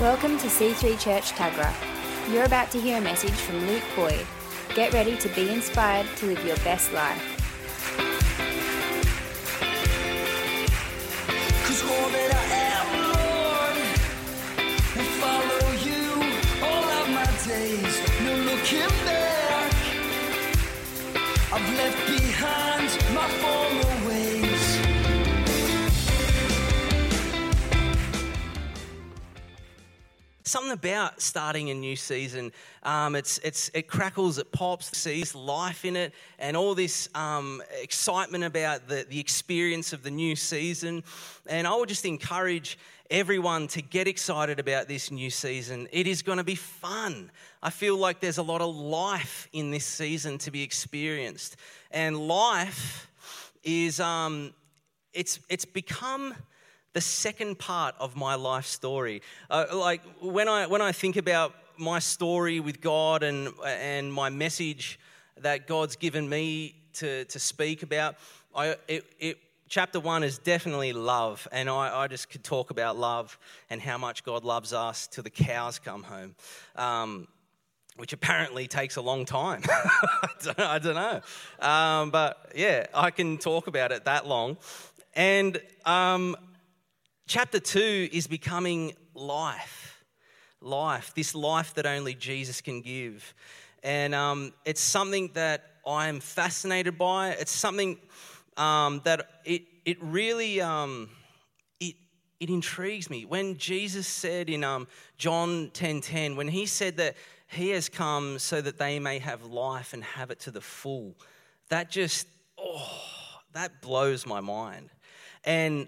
Welcome to C3 Church Tuggerah. You're about to hear a message from Luke Boyd. Get ready to be inspired to live your best life. All that I am, something about starting a new season. Um, it's, it's, it crackles, it pops, sees life in it, and all this um, excitement about the, the experience of the new season. And I would just encourage everyone to get excited about this new season. It is going to be fun. I feel like there's a lot of life in this season to be experienced. And life is, um, it's, it's become the second part of my life story. Uh, like when I when I think about my story with God and and my message that God's given me to to speak about, I it, it chapter one is definitely love, and I, I just could talk about love and how much God loves us till the cows come home. Um, which apparently takes a long time. I, don't, know. Um, but yeah, I can talk about it that long. And um, Chapter two is becoming life. Life, this life that only Jesus can give. And um, it's something that I'm fascinated by. It's something um, that it, it really um, it, it intrigues me. When Jesus said in um, John 10 10, when he said that he has come so that they may have life and have it to the full, that just, oh, that blows my mind. And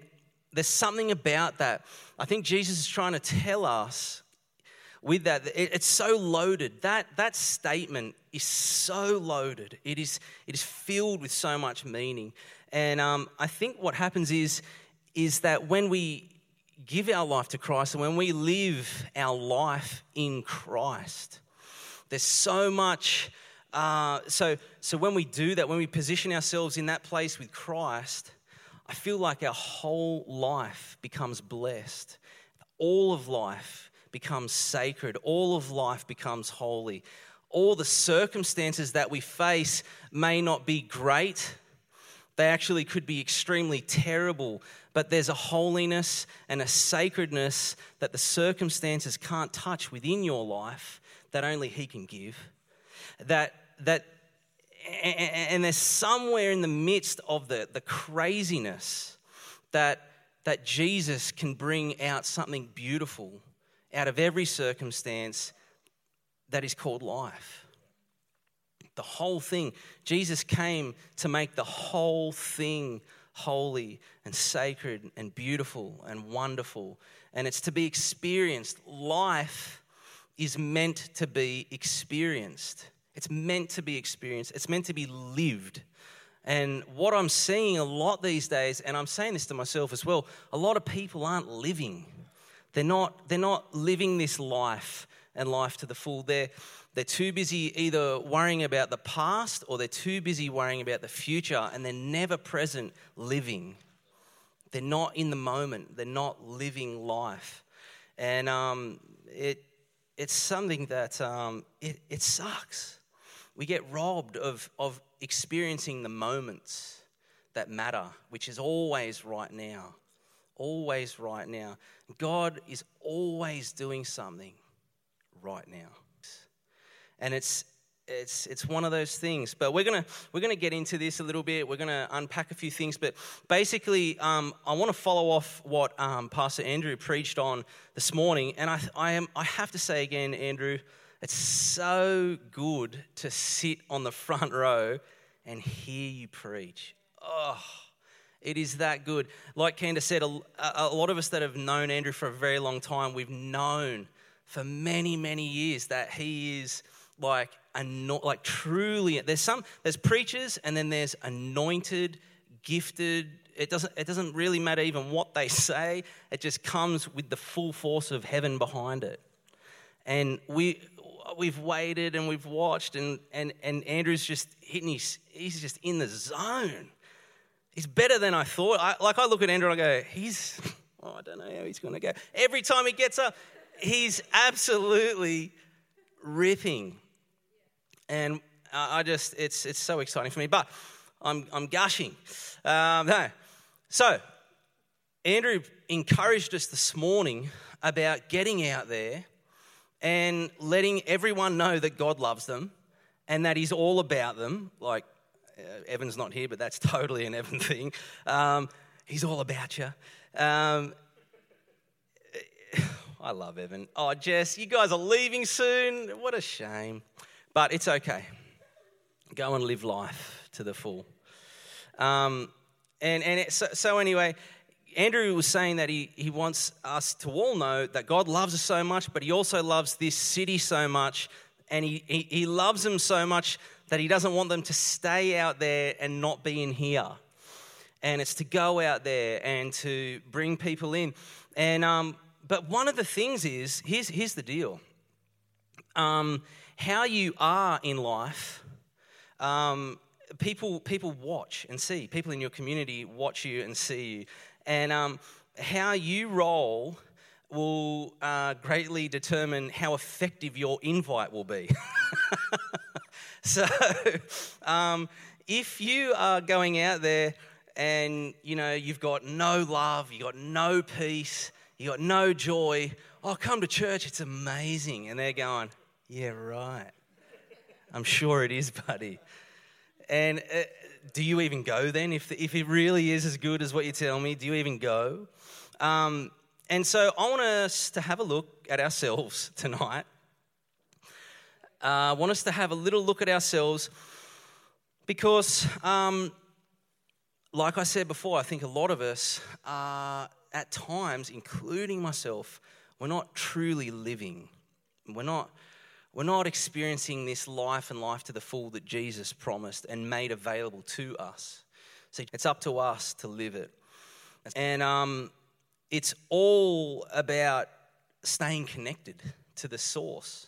there's something about that. I think Jesus is trying to tell us with that. It's so loaded. That, that statement is so loaded. It is, it is filled with so much meaning. And um, I think what happens is, is that when we give our life to Christ and when we live our life in Christ, there's so much. Uh, so, so when we do that, when we position ourselves in that place with Christ, I feel like our whole life becomes blessed. All of life becomes sacred. All of life becomes holy. All the circumstances that we face may not be great, they actually could be extremely terrible, but there's a holiness and a sacredness that the circumstances can't touch within your life that only He can give. That, that and there's somewhere in the midst of the, the craziness that, that Jesus can bring out something beautiful out of every circumstance that is called life. The whole thing. Jesus came to make the whole thing holy and sacred and beautiful and wonderful. And it's to be experienced. Life is meant to be experienced. It's meant to be experienced, it's meant to be lived. And what I'm seeing a lot these days, and I'm saying this to myself as well, a lot of people aren't living. They're not, they're not living this life and life to the full. They're, they're too busy either worrying about the past or they're too busy worrying about the future and they're never present living. They're not in the moment, they're not living life. And um, it, it's something that um, it, it sucks we get robbed of, of experiencing the moments that matter, which is always right now. Always right now. God is always doing something right now. And it's it's it's one of those things. But we're gonna we're gonna get into this a little bit. We're gonna unpack a few things. But basically, um, I want to follow off what um, Pastor Andrew preached on this morning. And I I am I have to say again, Andrew, it's so good to sit on the front row and hear you preach. Oh, it is that good. Like Candace said, a, a, lot of us that have known Andrew for a very long time, we've known for many, many years that he is like like truly. There's some there's preachers and then there's anointed, gifted. It doesn't it doesn't really matter even what they say. It just comes with the full force of heaven behind it. And we we've waited and we've watched, and, and, and Andrew's just hitting his, he's just in the zone. He's better than I thought. I, like I look at Andrew and I go, he's, oh, I don't know how he's going to go. Every time he gets up, he's absolutely ripping. And I just, it's, it's so exciting for me. But I'm, I'm gushing. Um, no. So, Andrew encouraged us this morning about getting out there and letting everyone know that God loves them and that He's all about them. Like, uh, Evan's not here, but that's totally an Evan thing. Um, he's all about you. Um, I love Evan. Oh, Jess, you guys are leaving soon. What a shame. But it's okay. Go and live life to the full. Um, and and it, so, so, anyway, Andrew was saying that he, he wants us to all know that God loves us so much, but he also loves this city so much. And he, he, he loves them so much that he doesn't want them to stay out there and not be in here. And it's to go out there and to bring people in. And um, but one of the things is here's, here's the deal um, how you are in life, um, people, people watch and see. People in your community watch you and see you. And um, how you roll will uh, greatly determine how effective your invite will be. so, um, if you are going out there and you know you've got no love, you've got no peace, you've got no joy. Oh, come to church, it's amazing. And they're going, Yeah, right. I'm sure it is, buddy. And uh, do you even go then? If, if it really is as good as what you tell me, do you even go? Um, and so I want us to have a look at ourselves tonight. Uh, I want us to have a little look at ourselves because, um, like I said before, I think a lot of us are at times, including myself, we're not truly living. We're not, we're not experiencing this life and life to the full that Jesus promised and made available to us. So it's up to us to live it. And um, it's all about staying connected to the source.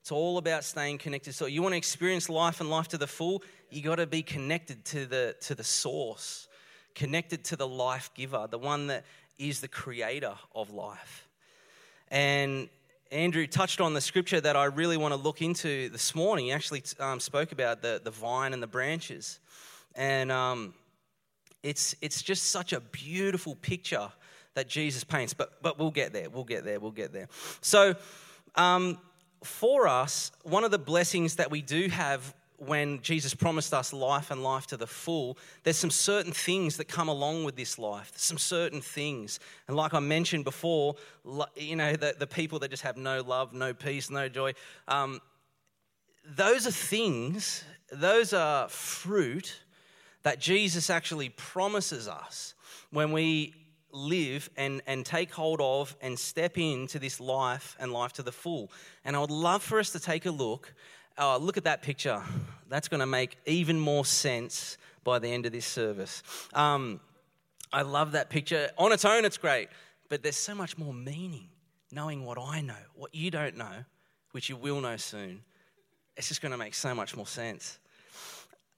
It's all about staying connected. So you want to experience life and life to the full, you got to be connected to the to the source, connected to the life giver, the one that is the creator of life. And Andrew touched on the scripture that I really want to look into this morning. He actually um, spoke about the, the vine and the branches. And um, it's, it's just such a beautiful picture that Jesus paints. But, but we'll get there. We'll get there. We'll get there. So, um, for us, one of the blessings that we do have when Jesus promised us life and life to the full, there's some certain things that come along with this life. Some certain things. And like I mentioned before, you know, the, the people that just have no love, no peace, no joy, um, those are things, those are fruit that Jesus actually promises us when we live and, and take hold of and step into this life and life to the full. And I would love for us to take a look Oh, look at that picture. That's going to make even more sense by the end of this service. Um, I love that picture. On its own, it's great, but there's so much more meaning knowing what I know, what you don't know, which you will know soon. It's just going to make so much more sense.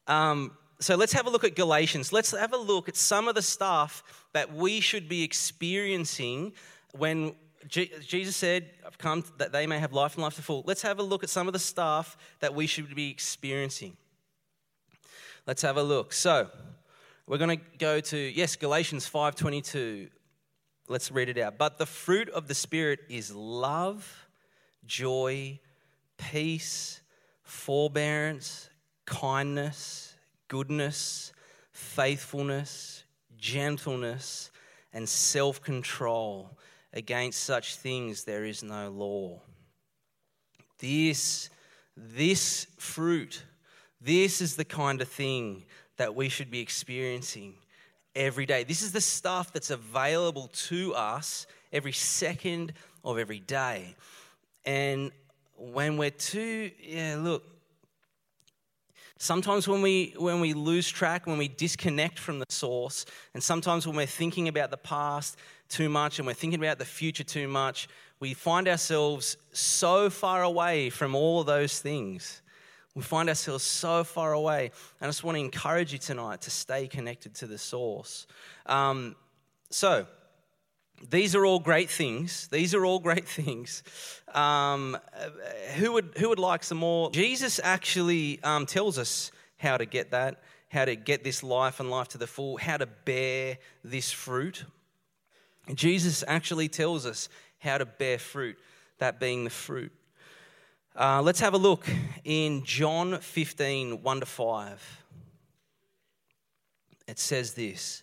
Um, so let's have a look at Galatians. Let's have a look at some of the stuff that we should be experiencing when Jesus said, I've come that they may have life and life to full. Let's have a look at some of the stuff that we should be experiencing. Let's have a look. So, we're going to go to yes, Galatians 5:22. Let's read it out. But the fruit of the spirit is love, joy, peace, forbearance, kindness, goodness, faithfulness, gentleness, and self-control. Against such things there is no law. This, this fruit, this is the kind of thing that we should be experiencing every day. This is the stuff that's available to us every second of every day. And when we're too, yeah, look, Sometimes when we, when we lose track, when we disconnect from the source, and sometimes when we're thinking about the past too much and we're thinking about the future too much, we find ourselves so far away from all of those things. We find ourselves so far away. And I just want to encourage you tonight to stay connected to the source. Um, so, these are all great things. These are all great things. Um, who would who would like some more? Jesus actually um, tells us how to get that, how to get this life and life to the full, how to bear this fruit. Jesus actually tells us how to bear fruit, that being the fruit. Uh, let's have a look in John 15, 1 to 5. It says this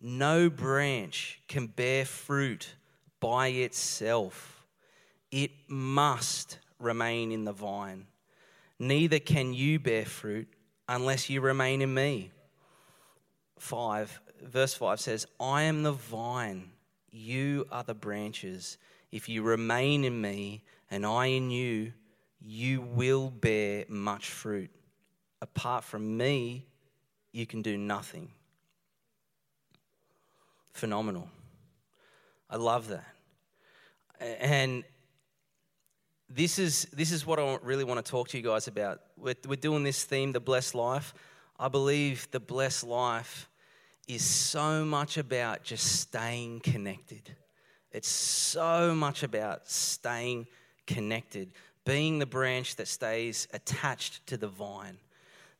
No branch can bear fruit by itself, it must remain in the vine. Neither can you bear fruit unless you remain in me. 5, verse 5 says, I am the vine, you are the branches. If you remain in me and I in you, you will bear much fruit. Apart from me, you can do nothing. Phenomenal. I love that. And this is, this is what I really want to talk to you guys about. We're, we're doing this theme, the blessed life. I believe the blessed life is so much about just staying connected. It's so much about staying connected being the branch that stays attached to the vine.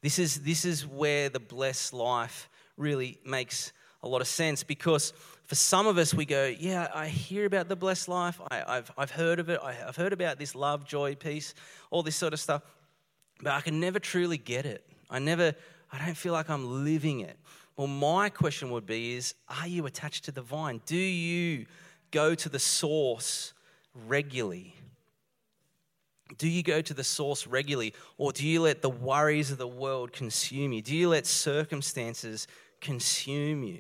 This is, this is where the blessed life really makes a lot of sense because for some of us, we go, Yeah, I hear about the blessed life. I, have I've heard of it. I, I've heard about this love, joy, peace, all this sort of stuff. But I can never truly get it. I never, I don't feel like I'm living it. Well, my question would be is, are you attached to the vine? Do you go to the source regularly? Do you go to the source regularly, or do you let the worries of the world consume you? Do you let circumstances consume you?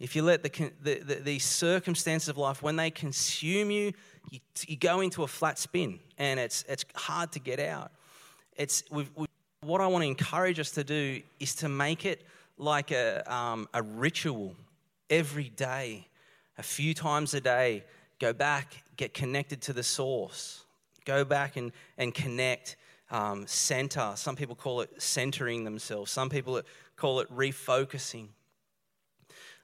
If you let the, the, the, the circumstances of life, when they consume you, you, you, go into a flat spin and it's, it's hard to get out. It's, we've, we've, what I want to encourage us to do is to make it like a, um, a ritual every day, a few times a day. Go back, get connected to the source. Go back and, and connect, um, center. Some people call it centering themselves, some people call it refocusing.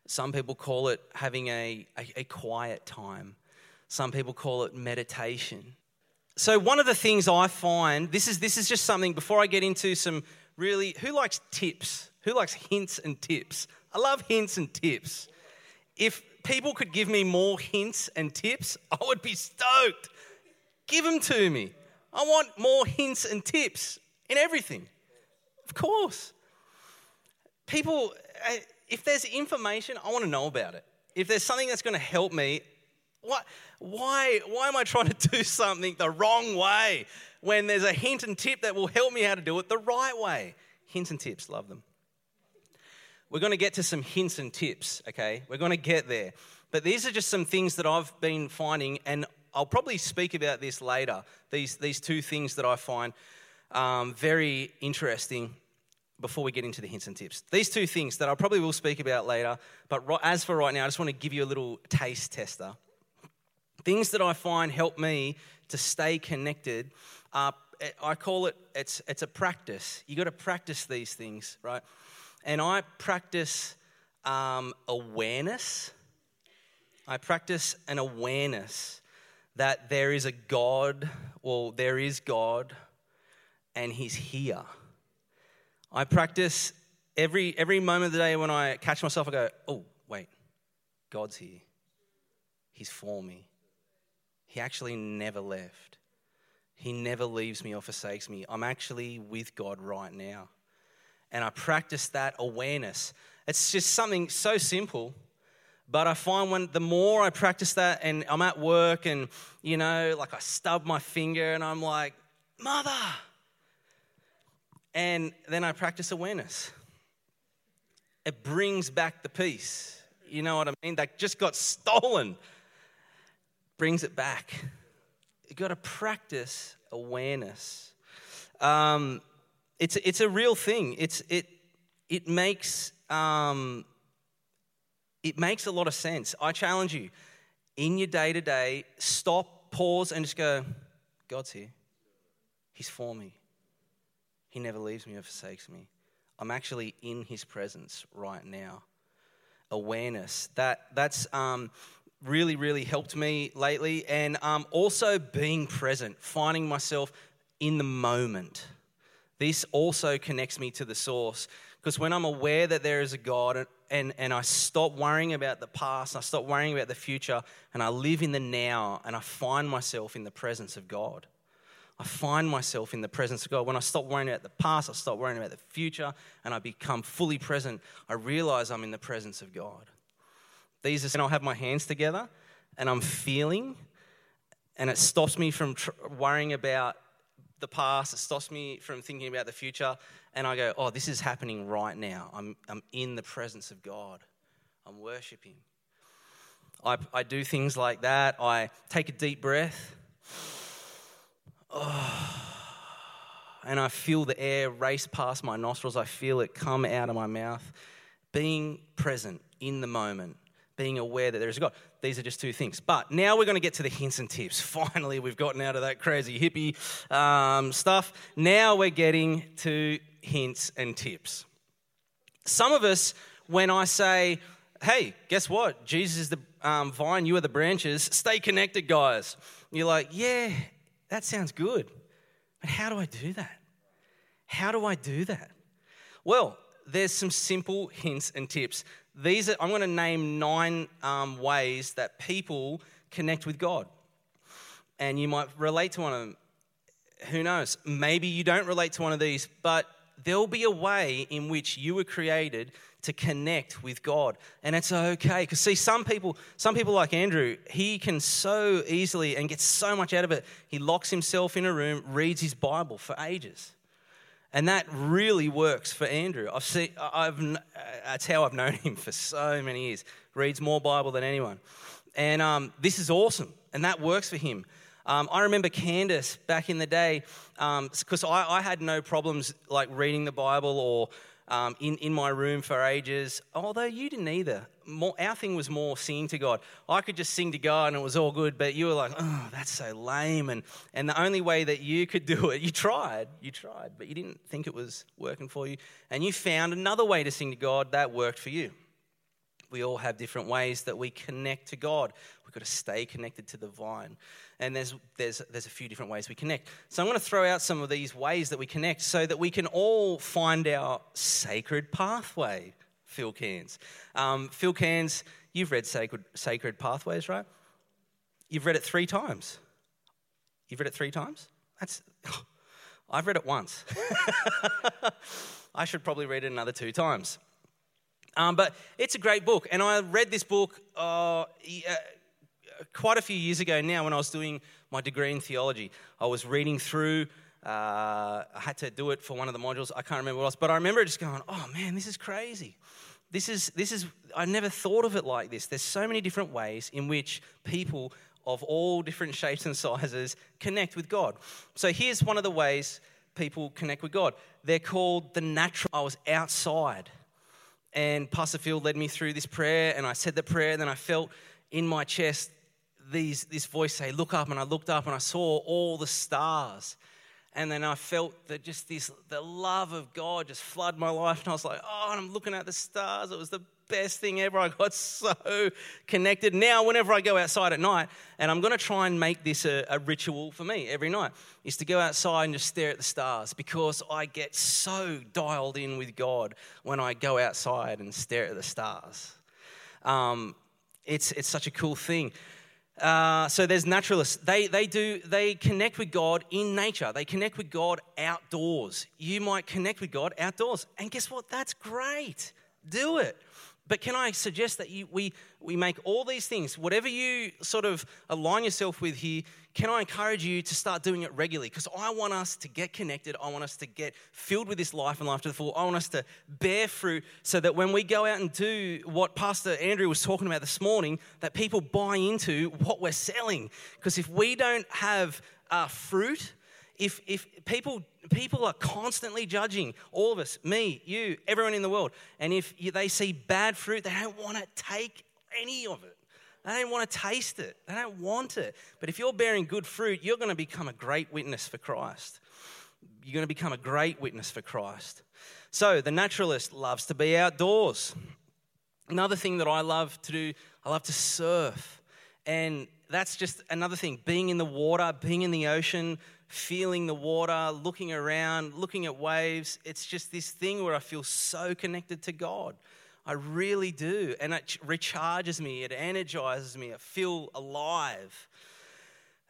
Some people call it having a, a, a quiet time. Some people call it meditation. So, one of the things I find this is, this is just something before I get into some really, who likes tips? Who likes hints and tips? I love hints and tips. If people could give me more hints and tips, I would be stoked. Give them to me. I want more hints and tips in everything. Of course. People, uh, if there's information, I want to know about it. If there's something that's going to help me, what, why, why am I trying to do something the wrong way when there's a hint and tip that will help me how to do it the right way? Hints and tips, love them. We're going to get to some hints and tips, okay? We're going to get there. But these are just some things that I've been finding, and I'll probably speak about this later. These, these two things that I find um, very interesting before we get into the hints and tips. These two things that I probably will speak about later, but as for right now, I just want to give you a little taste tester. Things that I find help me to stay connected. Uh, I call it it's it's a practice. You got to practice these things, right? And I practice um, awareness. I practice an awareness that there is a God, well, there is God, and He's here. I practice every, every moment of the day when I catch myself, I go, oh, wait, God's here. He's for me. He actually never left. He never leaves me or forsakes me. I'm actually with God right now. And I practice that awareness. It's just something so simple but I find when the more I practice that and I'm at work and, you know, like I stub my finger and I'm like, Mother. And then I practice awareness. It brings back the peace. You know what I mean? That just got stolen. brings it back. You've got to practice awareness. Um, it's, it's a real thing. It's, it, it, makes, um, it makes a lot of sense. I challenge you in your day to day, stop, pause, and just go, God's here. He's for me. He never leaves me or forsakes me. I'm actually in His presence right now. Awareness. That, that's um, really, really helped me lately. And um, also being present, finding myself in the moment. This also connects me to the source because when I'm aware that there is a God and, and, and I stop worrying about the past, I stop worrying about the future, and I live in the now and I find myself in the presence of God. I find myself in the presence of God. When I stop worrying about the past, I stop worrying about the future, and I become fully present, I realize I'm in the presence of God. These are, and I'll have my hands together and I'm feeling, and it stops me from tr- worrying about the past, it stops me from thinking about the future, and I go, oh, this is happening right now. I'm, I'm in the presence of God, I'm worshiping. I, I do things like that. I take a deep breath. Oh, and I feel the air race past my nostrils. I feel it come out of my mouth. Being present in the moment being aware that there is God. These are just two things. But now we're going to get to the hints and tips. Finally, we've gotten out of that crazy hippie um, stuff. Now we're getting to hints and tips. Some of us, when I say, hey, guess what? Jesus is the um, vine, you are the branches, stay connected, guys. You're like, yeah, that sounds good. But how do I do that? How do I do that? Well, there's some simple hints and tips these are, I'm going to name nine um, ways that people connect with God. And you might relate to one of them. Who knows? Maybe you don't relate to one of these, but there'll be a way in which you were created to connect with God. And it's okay. Because see, some people, some people like Andrew, he can so easily and gets so much out of it. He locks himself in a room, reads his Bible for ages. And that really works for Andrew. I've seen, I've, that's how I've known him for so many years. Reads more Bible than anyone. And um, this is awesome. And that works for him. Um, I remember Candace back in the day, because um, I, I, had no problems like reading the Bible or um, in, in my room for ages, although you didn't either. More, our thing was more singing to God. I could just sing to God and it was all good, but you were like, oh, that's so lame. And, and the only way that you could do it, you tried, you tried, but you didn't think it was working for you. And you found another way to sing to God that worked for you. We all have different ways that we connect to God. We've got to stay connected to the vine. And there's, there's, there's a few different ways we connect. So I'm going to throw out some of these ways that we connect so that we can all find our sacred pathway, Phil Cairns. Um, Phil Cairns, you've read Sacred, sacred Pathways, right? You've read it three times. You've read it three times? That's. I've read it once. I should probably read it another two times. Um, but it's a great book, and I read this book uh, quite a few years ago now when I was doing my degree in theology. I was reading through, uh, I had to do it for one of the modules. I can't remember what else, but I remember just going, oh man, this is crazy. This is, this is, I never thought of it like this. There's so many different ways in which people of all different shapes and sizes connect with God. So here's one of the ways people connect with God. They're called the natural. I was outside and Pastor Phil led me through this prayer and I said the prayer and then I felt in my chest these, this voice say, Look up. And I looked up and I saw all the stars. And then I felt that just this, the love of God just flood my life. And I was like, Oh, and I'm looking at the stars. It was the best thing ever. I got so connected. Now, whenever I go outside at night, and I'm going to try and make this a, a, ritual for me every night, is to go outside and just stare at the stars because I get so dialed in with God when I go outside and stare at the stars. Um, it's, it's such a cool thing. Uh, so there's naturalists. They, they do they connect with God in nature. They connect with God outdoors. You might connect with God outdoors, and guess what? That's great. Do it. But can I suggest that you, we, we make all these things, whatever you sort of align yourself with here, can I encourage you to start doing it regularly? Because I want us to get connected. I want us to get filled with this life and life to the full. I want us to bear fruit so that when we go out and do what Pastor Andrew was talking about this morning, that people buy into what we're selling. Because if we don't have uh, fruit, if, if people, people are constantly judging all of us, me, you, everyone in the world, and if they see bad fruit, they don't want to take any of it. They don't want to taste it. They don't want it. But if you're bearing good fruit, you're going to become a great witness for Christ. You're going to become a great witness for Christ. So, the naturalist loves to be outdoors. Another thing that I love to do, I love to surf. And that's just another thing being in the water, being in the ocean, feeling the water, looking around, looking at waves. It's just this thing where I feel so connected to God. I really do. And it recharges me, it energizes me, I feel alive.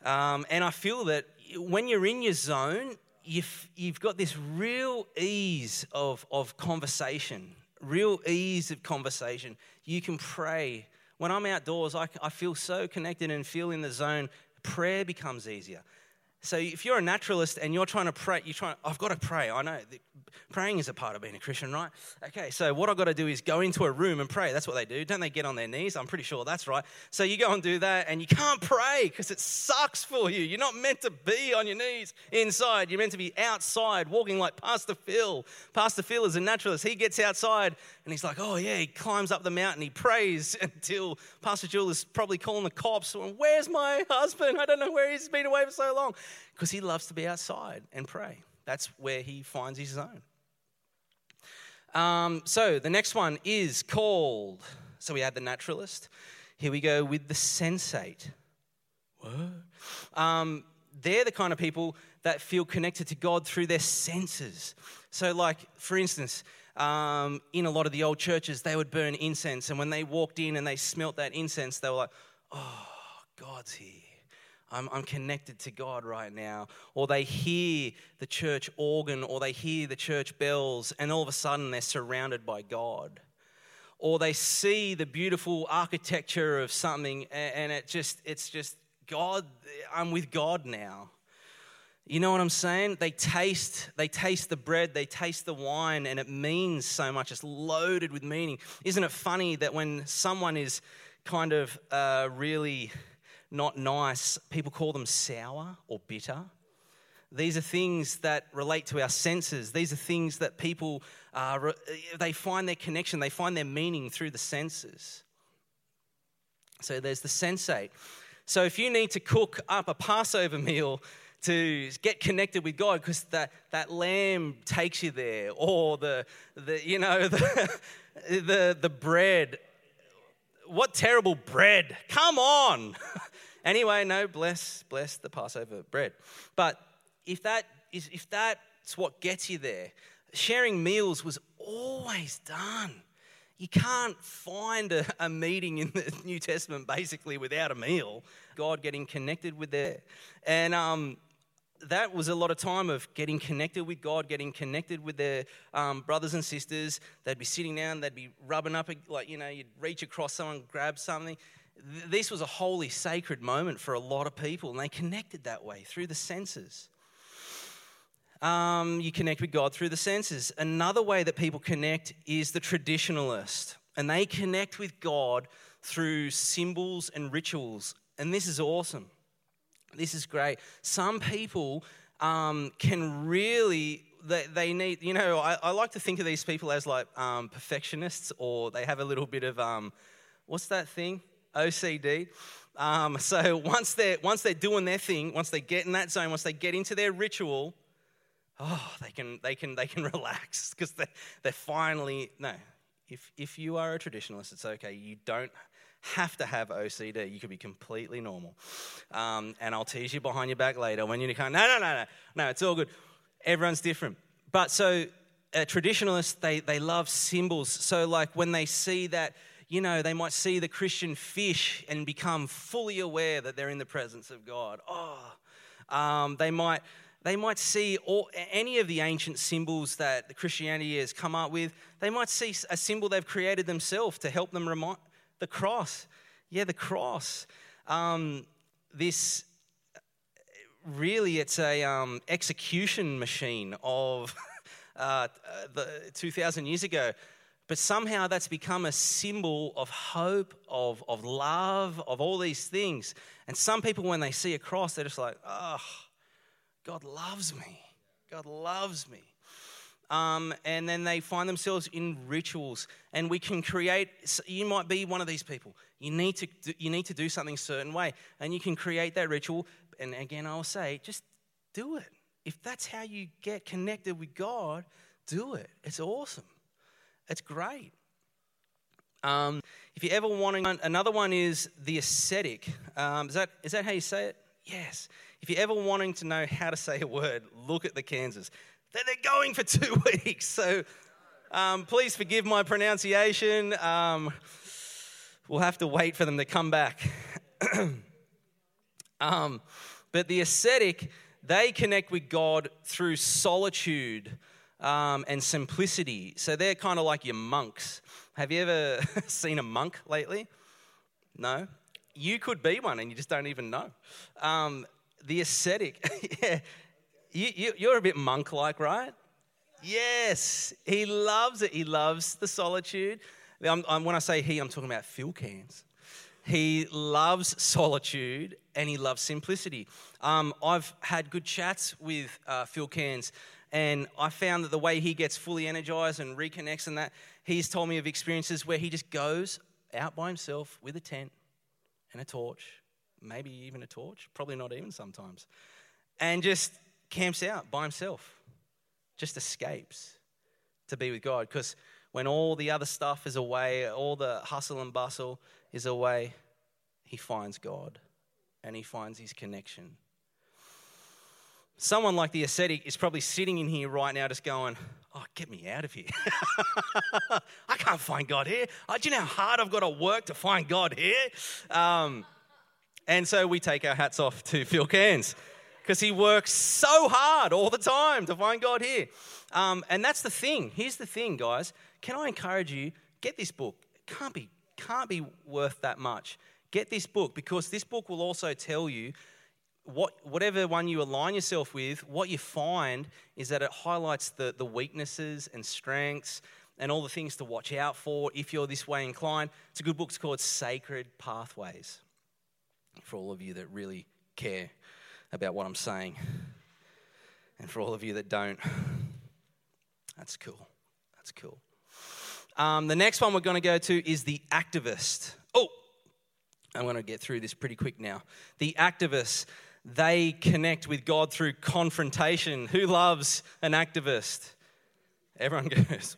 Um, and I feel that when you're in your zone, you've, you've got this real ease of, of conversation, real ease of conversation. You can pray. When I'm outdoors, I, I feel so connected and feel in the zone. Prayer becomes easier. So if you're a naturalist and you're trying to pray, you're trying, I've got to pray. I know praying is a part of being a Christian, right? Okay, so what I've got to do is go into a room and pray. That's what they do. Don't they get on their knees? I'm pretty sure that's right. So you go and do that and you can't pray because it sucks for you. You're not meant to be on your knees inside. You're meant to be outside, walking like Pastor Phil. Pastor Phil is a naturalist. He gets outside and he's like, oh yeah, he climbs up the mountain. He prays until Pastor Jewel is probably calling the cops. Where's my husband? I don't know where he's been away for so long because he loves to be outside and pray. That's where he finds his zone. Um, so the next one is called. So we had the naturalist. Here we go with the sensate. Um, they're the kind of people that feel connected to God through their senses. So, like for instance, um, in a lot of the old churches, they would burn incense, and when they walked in and they smelt that incense, they were like, "Oh, God's here." I'm, I'm connected to God right now. Or they hear the church organ or they hear the church bells, and all of a sudden they're surrounded by God. Or they see the beautiful architecture of something, and it just, it's just, God, I'm with God now. You know what I'm saying? They taste, they taste the bread, they taste the wine, and it means so much. It's loaded with meaning. Isn't it funny that when someone is kind of uh, really not nice, people call them sour or bitter. These are things that relate to our senses. These are things that people, uh, they find their connection, they find their meaning through the senses. So there's the sensate. So if you need to cook up a Passover meal to get connected with God, because that, that lamb takes you there, or the, the you know, the, the, the bread. What terrible bread. Come on. Anyway, no, bless, bless the Passover bread. But if that is if that's what gets you there, sharing meals was always done. You can't find a, a, meeting in the New Testament basically without a meal. God getting connected with there. And um, that was a lot of time of getting connected with God, getting connected with their um, brothers and sisters. They'd be sitting down, they'd be rubbing up, like, you know, you'd reach across someone, grab something this was a holy, sacred moment for a lot of people, and they connected that way through the senses. Um, you connect with God through the senses. Another way that people connect is the traditionalist, and they connect with God through symbols and rituals. And this is awesome. This is great. Some people um, can really they, they, need, you know, I, I, like to think of these people as like um, perfectionists or they have a little bit of, um, what's that thing? OCD. Um, so once they're, once they're doing their thing, once they get in that zone, once they get into their ritual, oh, they can, they can, they can relax because they, they're finally, no, if, if you are a traditionalist, it's okay. You don't have to have OCD. You could be completely normal. Um, and I'll tease you behind your back later when you come, no, no, no, no, no, it's all good. Everyone's different. But so a traditionalist, they, they love symbols. So like when they see that, you know, they might see the Christian fish and become fully aware that they're in the presence of God. Oh, um, they might They might see all, any of the ancient symbols that Christianity has come up with. They might see a symbol they've created themselves to help them remind the cross. Yeah, the cross. Um, this really, it's a um, execution machine of uh, the 2,000 years ago. But somehow that's become a symbol of hope, of, of love, of all these things. And some people, when they see a cross, they're just like, oh, God loves me. God loves me. Um, and then they find themselves in rituals. And we can create, you might be one of these people. You need to, you need to do something a certain way. And you can create that ritual. And again, I'll say, just do it. If that's how you get connected with God, do it. It's awesome. It's great. Um, if you ever want to, another one is the ascetic. Um, is, that, is that how you say it? Yes. If you're ever wanting to know how to say a word, look at the Kansas. They're, they're going for two weeks. So um, please forgive my pronunciation. Um, we'll have to wait for them to come back. um, but the ascetic, they connect with God through solitude um, and simplicity. So they're kind of like your monks. Have you ever seen a monk lately? No? You could be one and you just don't even know. Um, the ascetic, yeah, you, you, you're a bit monk like, right? Yes, he loves it. He loves the solitude. I'm, I'm, when I say he, I'm talking about Phil Cairns. He loves solitude and he loves simplicity. Um, I've had good chats with uh, Phil Cairns and I found that the way he gets fully energized and reconnects and that, he's told me of experiences where he just goes out by himself with a tent and a torch, maybe even a torch, probably not even sometimes, and just camps out by himself, just escapes to be with God. Because when all the other stuff is away, all the hustle and bustle is away, he finds God and he finds his connection someone like the ascetic is probably sitting in here right now just going, Oh, get me out of here. I can't find God here. Oh, do you know how hard I've got to work to find God here? Um, and so we take our hats off to Phil Cairns because he works so hard all the time to find God here. Um, and that's the thing. Here's the thing, guys. Can I encourage you? Get this book. It can't be, can't be worth that much. Get this book because this book will also tell you what, whatever one you align yourself with, what you find is that it highlights the, the weaknesses and strengths and all the things to watch out for if you're this way inclined. It's a good book. It's called Sacred Pathways for all of you that really care about what I'm saying. And for all of you that don't, that's cool. That's cool. Um, the next one we're going to go to is The Activist. Oh, I'm going to get through this pretty quick now. The Activist they connect with God through confrontation. Who loves an activist? Everyone goes.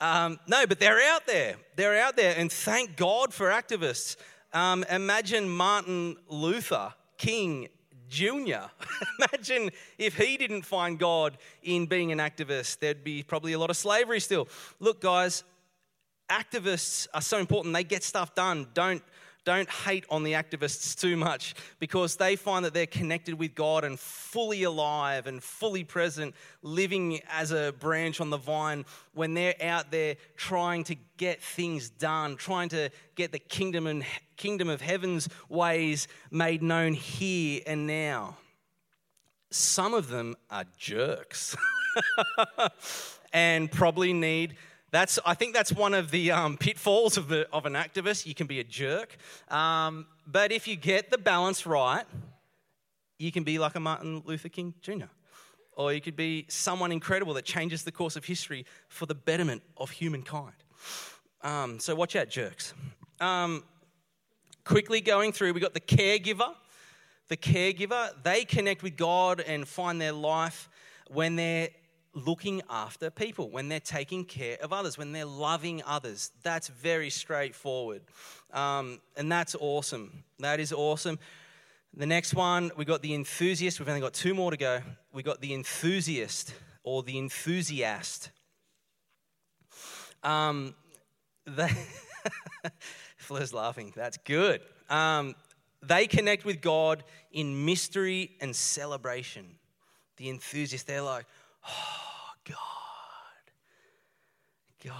um, no, but they're out there. They're out there, and thank God for activists. Um, imagine Martin Luther King Jr. imagine if he didn't find God in being an activist, there'd be probably a lot of slavery still. Look, guys, activists are so important. They get stuff done. Don't don't hate on the activists too much because they find that they're connected with God and fully alive and fully present, living as a branch on the vine when they're out there trying to get things done, trying to get the kingdom and kingdom of heaven's ways made known here and now. Some of them are jerks and probably need that's, I think that's one of the um, pitfalls of, the, of an activist. You can be a jerk. Um, but if you get the balance right, you can be like a Martin Luther King Jr. Or you could be someone incredible that changes the course of history for the betterment of humankind. Um, so watch out, jerks. Um, quickly going through, we got the caregiver. The caregiver, they connect with God and find their life when they're looking after people, when they're taking care of others, when they're loving others. That's very straightforward. Um, and that's awesome. That is awesome. The next one, we got the enthusiast. We've only got two more to go. We got the enthusiast or the enthusiast. Um, they Fleur's laughing. That's good. Um, They connect with God in mystery and celebration. The enthusiast, they're like, oh, God, God,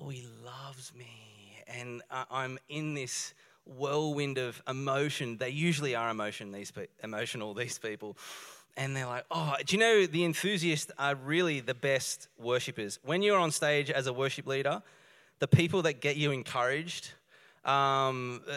oh, He loves me. And I'm in this whirlwind of emotion. They usually are emotion, these pe- emotional, these people. And they're like, oh, do you know the enthusiasts are really the best worshippers? When you're on stage as a worship leader, the people that get you encouraged, um, uh,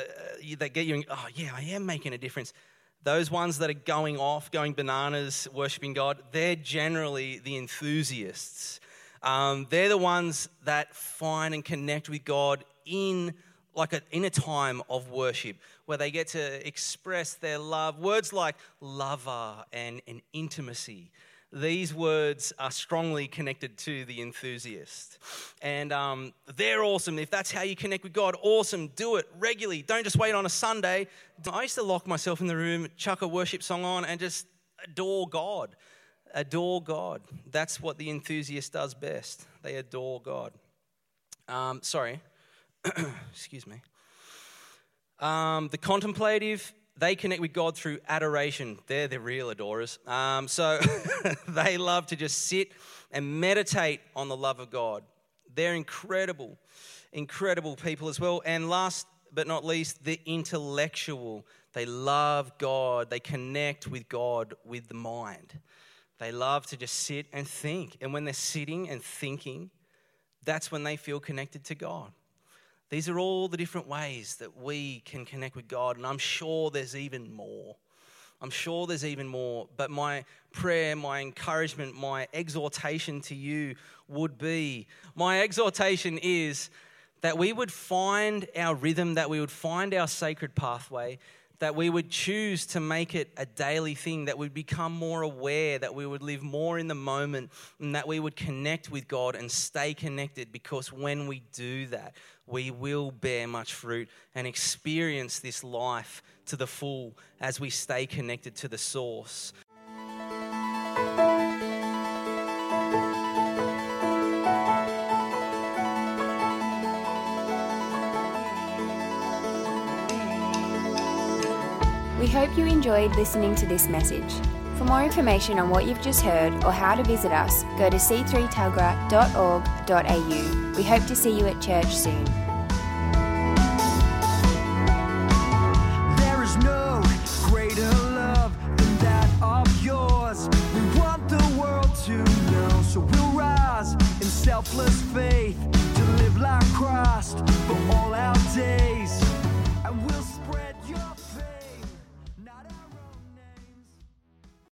that get you, oh, yeah, I am making a difference. Those ones that are going off, going bananas, worshiping God, they're generally the enthusiasts. Um, they're the ones that find and connect with God in like a, in a time of worship where they get to express their love. Words like lover and, and intimacy. These words are strongly connected to the enthusiast. And um, they're awesome. If that's how you connect with God, awesome. Do it regularly. Don't just wait on a Sunday. I used to lock myself in the room, chuck a worship song on, and just adore God. Adore God. That's what the enthusiast does best. They adore God. Um, sorry, Excuse me. Um, the contemplative, they connect with God through adoration. They're the real adorers. Um, so they love to just sit and meditate on the love of God. They're incredible, incredible people as well. And last but not least, the intellectual. They love God, they connect with God with the mind. They love to just sit and think. And when they're sitting and thinking, that's when they feel connected to God. These are all the different ways that we can connect with God, and I'm sure there's even more. I'm sure there's even more, but my prayer, my encouragement, my exhortation to you would be my exhortation is that we would find our rhythm, that we would find our sacred pathway, that we would choose to make it a daily thing, that we'd become more aware, that we would live more in the moment, and that we would connect with God and stay connected because when we do that, we will bear much fruit and experience this life to the full as we stay connected to the source. We hope you enjoyed listening to this message. For more information on what you've just heard or how to visit us, go to c3tagra.org.au. We hope to see you at church soon. There is no greater love than that of yours. We want the world to know, so we'll rise in selfless faith to live like Christ for all our days.